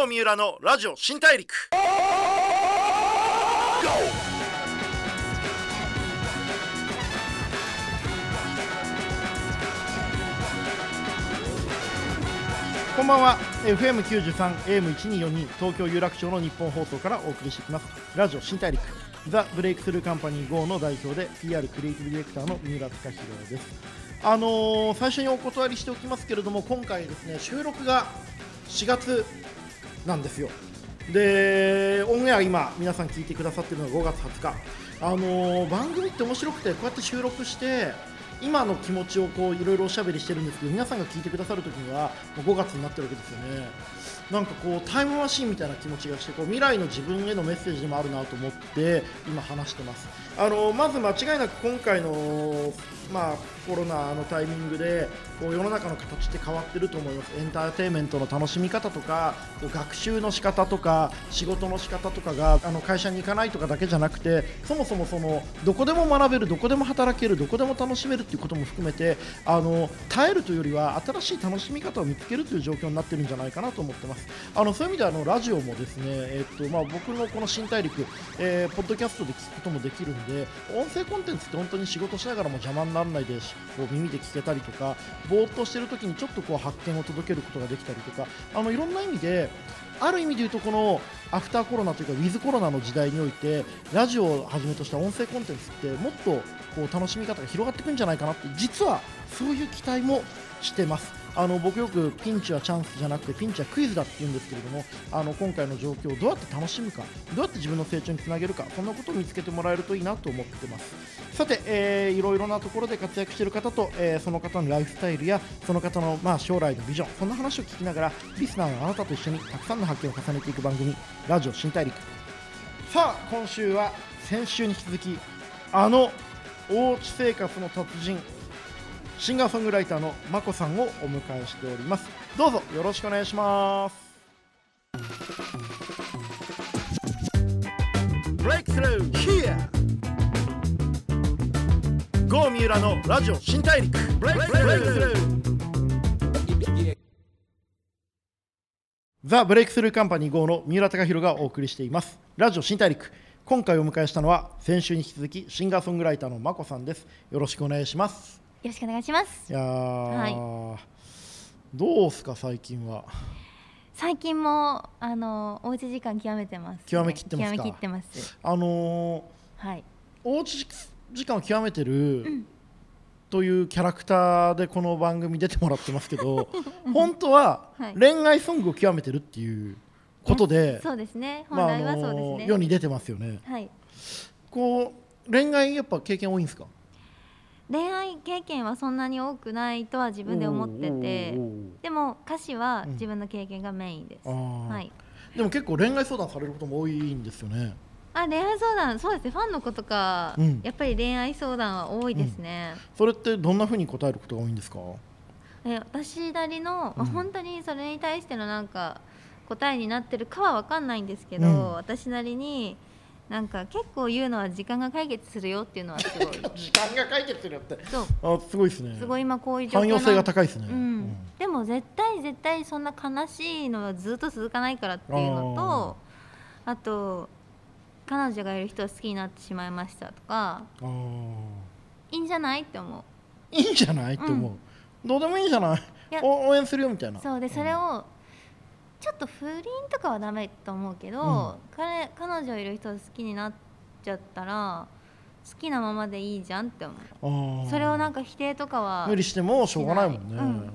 郷三浦のラジオ新大陸。こんばんは。FM93 AM1242 東京有楽町の日本放送からお送りしていきます。ラジオ新大陸。ザ・ブレイクスルーカンパニー GO の代表で PR クリエイティブディレクターの三浦貴弘です。あのー最初にお断りしておきますけれども今回ですね収録が4月なんですよ。でオンエア今皆さん聞いてくださってるのが5月20日。あのー番組って面白くてこうやって収録して今の気持ちをこういろいろおしゃべりしてるんですけど皆さんが聞いてくださる時にはもう5月になってるわけですよね。なんかこうタイムマシーンみたいな気持ちがしてこう未来の自分へのメッセージでもあるなと思って今話してます。あのまず間違いなく今回の、まあ、コロナのタイミングでこう世の中の形って変わってると思います。エンターテインメントの楽しみ方とかこう学習の仕方とか仕事の仕方とかがあの会社に行かないとかだけじゃなくてそもそもそのどこでも学べるどこでも働けるどこでも楽しめるっていうことも含めてあの耐えるというよりは新しい楽しみ方を見つけるという状況になってるんじゃないかなと思ってます。あのそういう意味ではあのラジオもですね、えっとまあ、僕のこの新大陸、えーポッドキャストで聞くこともできるんで音声コンテンツって本当に仕事しながらも邪魔にな館内でこう耳で聞けたりとかぼーっとしてる時にちょっとこう発見を届けることができたりとかあのいろんな意味である意味で言うとこのアフターコロナというかウィズコロナの時代においてラジオをはじめとした音声コンテンツってもっとこう楽しみ方が広がっていくんじゃないかなって実はそういう期待もしてます。あの僕よくピンチはチャンスじゃなくてピンチはクイズだって言うんですけれどもあの今回の状況をどうやって楽しむかどうやって自分の成長につなげるかそんなことを見つけてもらえるといいなと思ってます。さて、えーいろいろなところで活躍している方と、えーその方のライフスタイルやその方の、まあ、将来のビジョンそんな話を聞きながらリスナーのあなたと一緒にたくさんの発見を重ねていく番組ラジオ新大陸。さあ今週は先週に引き続きあのおうち生活の達人シンガーソングライターのまこさんをお迎えしております。どうぞよろしくお願いします。ブレイクスルー Here. ゴー三浦のラジオ新大陸。 Breakthrough The Breakthrough Company GO の三浦崇宏がお送りしています。ラジオ新大陸。今回お迎えしたのは先週に引き続きシンガーソングライターのまこさんです。よろしくお願いしますよろしくお願いします。いやー、どうすか最近は？最近もあのおうち時間極めてます、極めきってますか？極めきってます。あのはい。ー、おうち時間を極めてる、というキャラクターでこの番組出てもらってますけど 本当ははい。恋愛ソングを極めてるっていうことで、そうですね。本まああ来はそうのですね、世に出てますよね。はい。こう恋愛やっぱ経験多いんですか？恋愛経験はそんなに多くないとは自分で思っててでも歌詞はうん。自分の経験がメインです、はい。でも結構恋愛相談されることも多いんですよね。あ恋愛相談そうですね。ファンの子とか、うん。やっぱり恋愛相談は多いですね、それってどんな風に答えることが多いんですか？え私なりの、まあうん。本当にそれに対してのなんか答えになってるかは分かんないんですけど、うん。私なりになんか結構言うのは時間が解決するよっていうのはすごい。時間が解決するよって。そう。あすごいですね。すごい今こういう状況な汎用性が高いですね、うん。でも絶対絶対そんな悲しいのはずっと続かないからっていうのとあと彼女がいる人を好きになってしまいましたとかいいんじゃないって思う。いいんじゃないって思う、どうでもいいんじゃない。い応援するよみたいな。そうでそれをちょっと不倫とかはダメと思うけど、うん。彼彼女いる人を好きになっちゃったら好きなままでいいじゃんって思う。それをなんか否定とかは無理してもしょうがないもんね、うん。うん。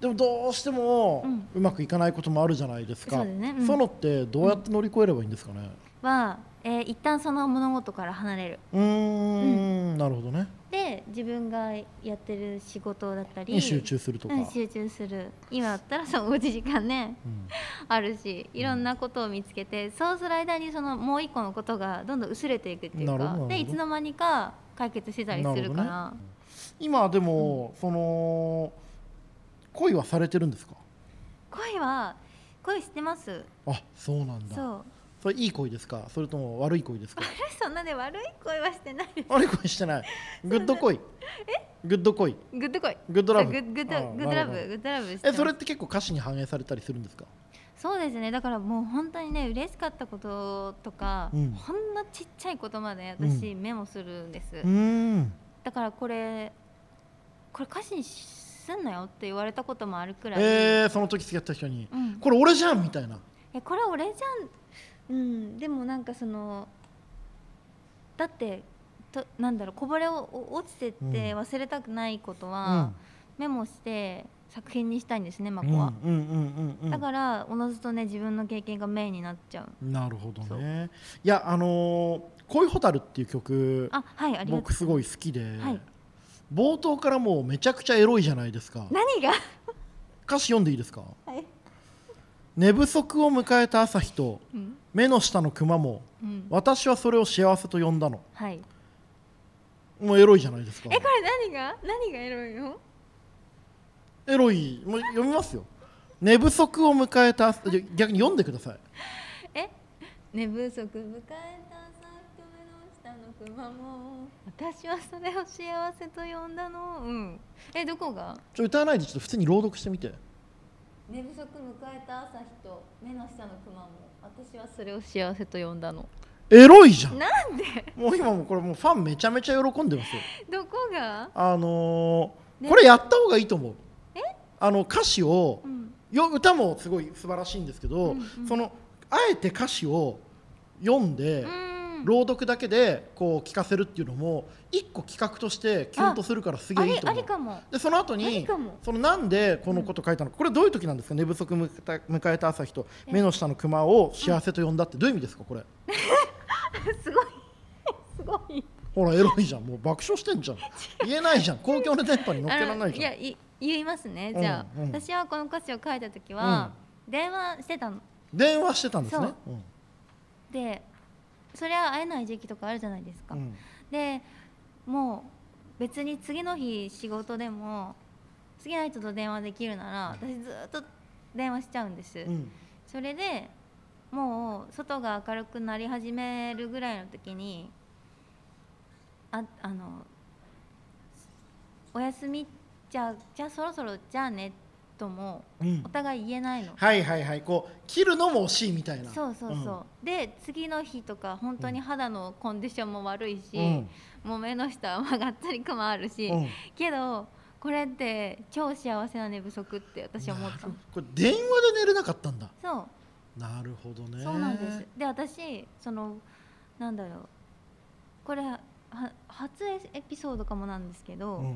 でもどうしてもうまくいかないこともあるじゃないですか、そうんそういうのってどうやって乗り越えればいいんですかね？は、えー一旦その物事から離れる。うーん。なるほどね。で自分がやってる仕事だったりに集中するとか、うん、集中する。今だったらそのおうち時間ねうん。あるしいろんなことを見つけてそうする間にそのもう一個のことがどんどん薄れていくっていうかでいつの間にか解決してたりするから、なるほ今でも、その恋はされてるんですか？恋は恋してます。あそうなんだ。そうそれいい恋ですか？それとも悪い恋ですか？そんなね悪い恋はしてない悪い恋してない。グッド恋。グッド恋。グッド恋。 good love。good あ good love good love えそれって結構歌詞に反映されたりするんですか？そうですね。だからもう本当にね嬉しかったこととか、うん。ほんのちっちゃいことまでう私メモするんです、ん。だからこれこれ歌詞にすんなよって言われたこともあるくらい、えー、その時付き合った人に。うん、これ俺じゃんみたいな。えこれ俺じゃんうんでもなんかそのだってとなんだろうこぼれをお落ちてってうん忘れたくないことうは、ん。メモして作品にしたいんですねマうんコは、だからおのずとね自分の経験がメインになっちゃう。なるほどね。いやあのー「恋ホタル」っていう曲あはいあり僕すごい好きで、はい。冒頭からもうめちゃくちゃエロいじゃないですか。何が？歌詞読んでいいですか？はい、寝不足を迎えた朝日とうん。目の下のクマもうん、私はそれを幸せと呼んだの。はい。もうエロいじゃないですか。えこれ何が？何がエロいの？エロい。もう読みますよ。寝不足を迎えた逆に読んでください。え？寝不足迎えた朝日と目の下のクマも私はそれを幸せと呼んだの。うん。えどこが？ちょ歌わないでちょっと普通に朗読してみて寝不足迎えた朝日と目の下のクマも私はそれを幸せと呼んだの。エロいじゃん。なんで？もう今もうこれもうファンめちゃめちゃ喜んでますよ。どこが？あのーね。これやった方がいいと思う。え？あの歌詞をうん。よ歌もすごい素晴らしいんですけど、うんうん。そのあえて歌詞を読んで、うん朗読だけでこう聞かせるっていうのも一個企画としてキュンとするからすげえいいと思う。でその後にそのなんでこのこと書いたのか、これどういう時なんですか？寝不足迎えた朝日と目の下のクマを幸せと呼んだってどういう意味ですか？これ。すごい。すごい。ほらエロいじゃん。もう爆笑してんじゃん。言えないじゃん。公共の電波に乗っけられないじゃん。いやい言いますね。じゃあ、うん。うん私はこの歌詞を書いた時は、電話してたの。電話してたんですね。でそりゃ会えない時期とかあるじゃないですか、うん。うんでもう別に次の日仕事でも好きな人と電話できるなら私ずっと電話しちゃうんです、うん。それでもう外が明るくなり始めるぐらいの時にああのお休みじゃあじゃあそろそろじゃあねともうん。お互い言えないの、はいはいはい。こう切るのも惜しいみたいな。そうそうそう、で次の日とか本当に肌のコンディションも悪いし、うん。もう目の下は曲がったりくもあるし、うん。けどこれって超幸せな寝不足って私は思ったのこれ電話で寝れなかったんだ。そう。なるほどね。そうなんです。で私そのなんだろう。これは初エピソードかもなんですけど、こ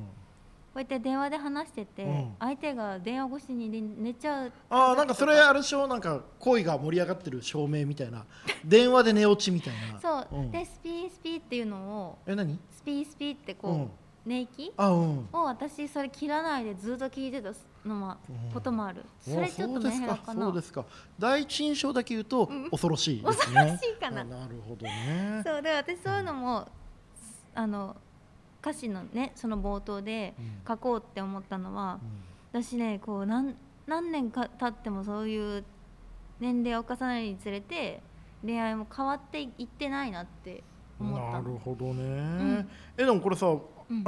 うんうやって電話で話してて、うん。相手が電話越しに寝寝ちゃう。ああなんかそれあれでしょ？なんか恋が盛り上がってる照明みたいな。電話で寝落ちみたいな。そう、ん。でスピースピーっていうのをえ何？スピースピーってこう、うん。寝息あうん。を私それ切らないでずっと聞いてたのも、うん。こともある。そおれちょっとそうですか。メンヘラかなそうですか。第一印象だけ言うと、うん。恐ろしいですね。恐ろしいかな。あなるほどね。そうで私そういうのも、あの歌詞のねその冒頭でうん。書こうって思ったのは、私ねこう何何年か経ってもそういう年齢を重ねるにつれて恋愛も変わっていってないなってうん思ったの。なるほどね、ん。えでもこれさうん。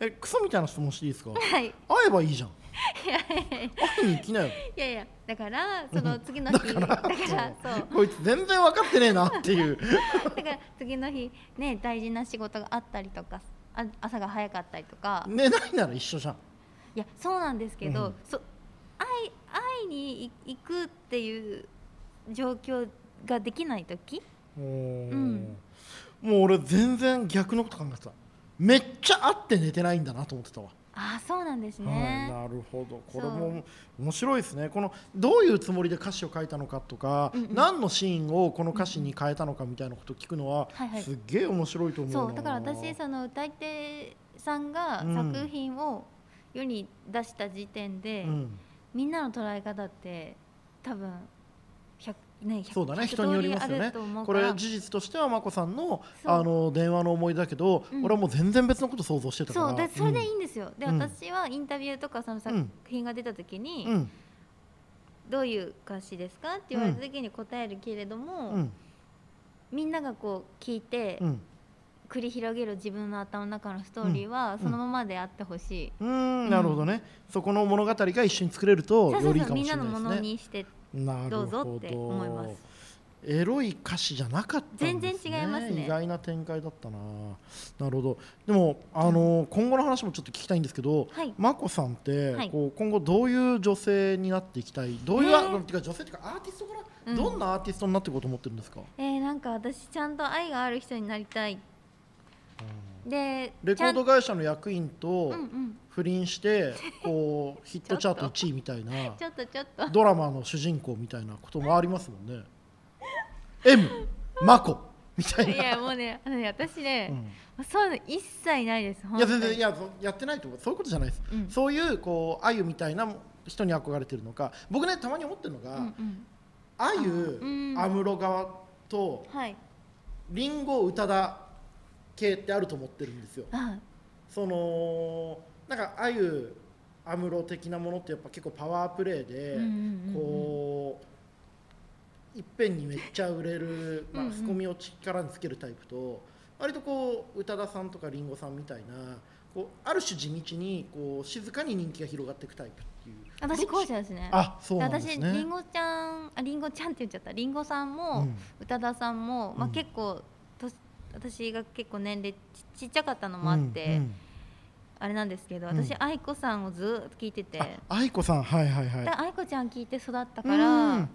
えクソみたいな質問していいですか？はい、会えばいいじゃん。会いに行きなよ。いやいやだからその次の日だからそう。こいつ全然分かってねえなっていう。だから次の日ね大事な仕事があったりとかあ朝が早かったりとか。寝ないなら一緒じゃん。いやそうなんですけど、うん。そ会い会いに行くっていう状況ができない時？もう、ん。もう俺全然逆のこと考えてた。めっちゃ会って寝てないんだなと思ってたわ、ああそうなんですはい、ね、なるほど。これも面白いですね。このどういうつもりで歌詞を書いたのかとか、うんうん。何のシーンをこの歌詞に変えたのかみたいなことを聞くのは、はいはい。すっげえ面白いと思うなそうだから私その歌い手さんがうん作品を世に出した時点で、うん、みんなの捉え方って多分100ね100そうだね100人によりますよね。これ事実としては眞子さんのあの電話の思い出だけど、うん。俺はもう全然別のこと想像してたから。そうでそれでいいうんんですよ、でうん。私はインタビューとかその作品が出た時に、うん。どういう歌詞ですかって言われた時に答えるけれども、うん。みんながこう聞いて、うん。繰り広げる自分の頭の中のストーリーはそのままであってほしい、うーん。なるほどね、そこの物語が一緒に作れるとよりいいかもしれなのものないですねにしてなるほど。うぞって思います。エロい歌詞じゃなかったんですね。全然違いますね。意外な展開だったな。なるほど。でもあの、今後の話もちょっと聞きたいんですけど、はい。眞子さんって、はい。こう今後どういう女性になっていきたい？どういう、ねあてか女性っていうかアーティストから、うん。どんなアーティストになっていこうと思ってるんですか、えー、なんか私ちゃんと愛がある人になりたい。でレコード会社の役員とうんうん不倫して、こう ヒットチャート1位みたいなちょっとちょっと。ドラマの主人公みたいなこともありますもんね。M 眞子みたいな。いやもうねあのね私ねう、ん。そういうの一切ないですいや全然い本やそやってないとそういうことじゃないです、うん。そういうこうあゆみたいな人に憧れてるのか。僕ねたまに思ってるのが、あゆうん。安室側とはい。りんご宇多田系ってあると思ってるんですよ。あそのなんかあゆ安室的なものってやっぱ結構パワープレイで、こういっぺんにめっちゃ売れる、まあ、うんうん。スコミを力につけるタイプと割とこう宇多田さんとかりんごさんみたいなこうある種地道にこう静かに人気が広がっていくタイプっていう。私後者ですね。あそうなんです私ねりんごちゃんありんごちゃんって言っちゃったりんごさんも、うん。宇多田さんも、まあ、うん。結構と私が結構年齢ちちっちゃかったのもあって、うんうんあれなんですけどうん。私愛子さんをずーっと聞いてて、あ愛子さん？はいはいはい。で愛子ちゃん聞いて育ったうからん。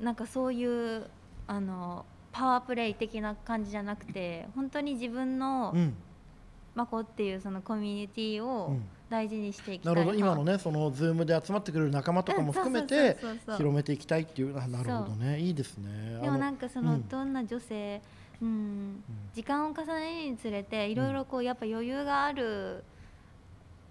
なんかそういうあのパワープレイ的な感じじゃなくて本当に自分のうん。マコっていうそのコミュニティうをん。大事にしていきたないるほど。今のねねそのズームで集まってくれる仲間とかも含めて広めていきたいっていうあなるほどね。いいですね。でもなんかその、うん。どんな女性、うん、時間を重ねるにつれていろいろこうやっぱ余裕がある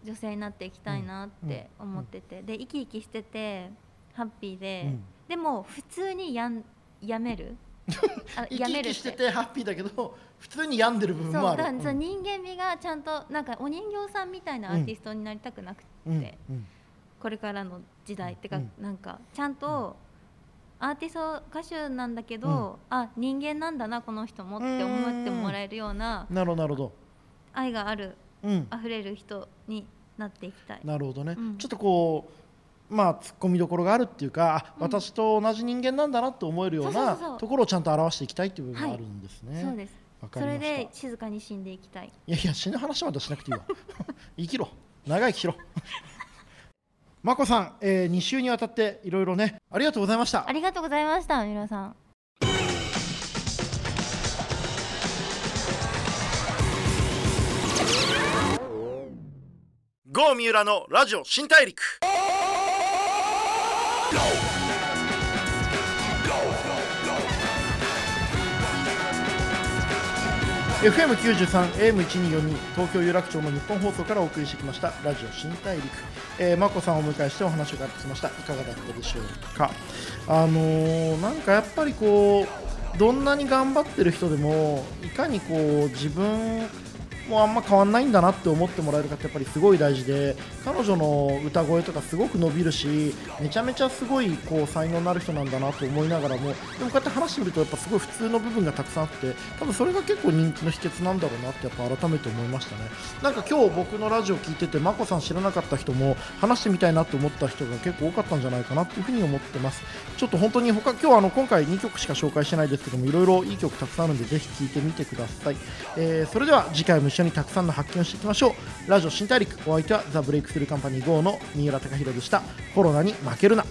女性になっていきたいなって思ってて、で生き生きしててハッピーで、うん。でも普通にやんやめる？あ生き生やめるしててハッピーだけど普通に病んでる部分もある。そう人間味がちゃんとなんかお人形さんみたいなアーティストになりたくなくて、うんうん。これからの時代ってか、うんなんかちゃんとアーティスト歌手なんだけど、あ人間なんだなこの人もって思ってもらえるようななるほどなるほど。愛があるうん。溢れる人になっていきたい。なるほどね、うん。ちょっとこうまあ突っ込みどころがあるっていうかあうん。私と同じ人間なんだなって思えるようなところをちゃんと表していきたいっていう部分があるんですね、そうです。それで静かに死んでいきたい。いやいや死ぬ話までしなくていいわ。生きろ。長生きしろ。眞子さん、えー、2週にわたっていろいろねありがとうございました。ありがとうございました皆さん。郷三浦のラジオ新大陸。FM93 AM1242 東京有楽町の日本放送からお送りしてきましたラジオ新大陸、えー、眞子さんをお迎えしてお話を伺ってきました。いかがだったでしょうか？あのーなんかやっぱりこうどんなに頑張ってる人でもいかにこう自分もうあんま変わんないんだなって思ってもらえるかってやっぱりすごい大事で彼女の歌声とかすごく伸びるしめちゃめちゃすごいこう才能のある人なんだなと思いながらもでもこうやって話してみるとやっぱすごい普通の部分がたくさんあって多分それが結構人気の秘訣なんだろうなってやっぱ改めて思いましたね。なんか今日僕のラジオ聞いてて眞子さん知らなかった人も話してみたいなと思った人が結構多かったんじゃないかなっていうふに思ってます。ちょっと本当に他今日はあの今回2曲しか紹介してないですけどもいろいろいい曲たくさんあるんでぜひ聴いてみてください、えーそれでは次回緒にたくさんの発見をしていきましょう。ラジオ新大陸お相手はザ・ブレイクスルーカンパニー GO の三浦貴大でした。コロナに負けるな。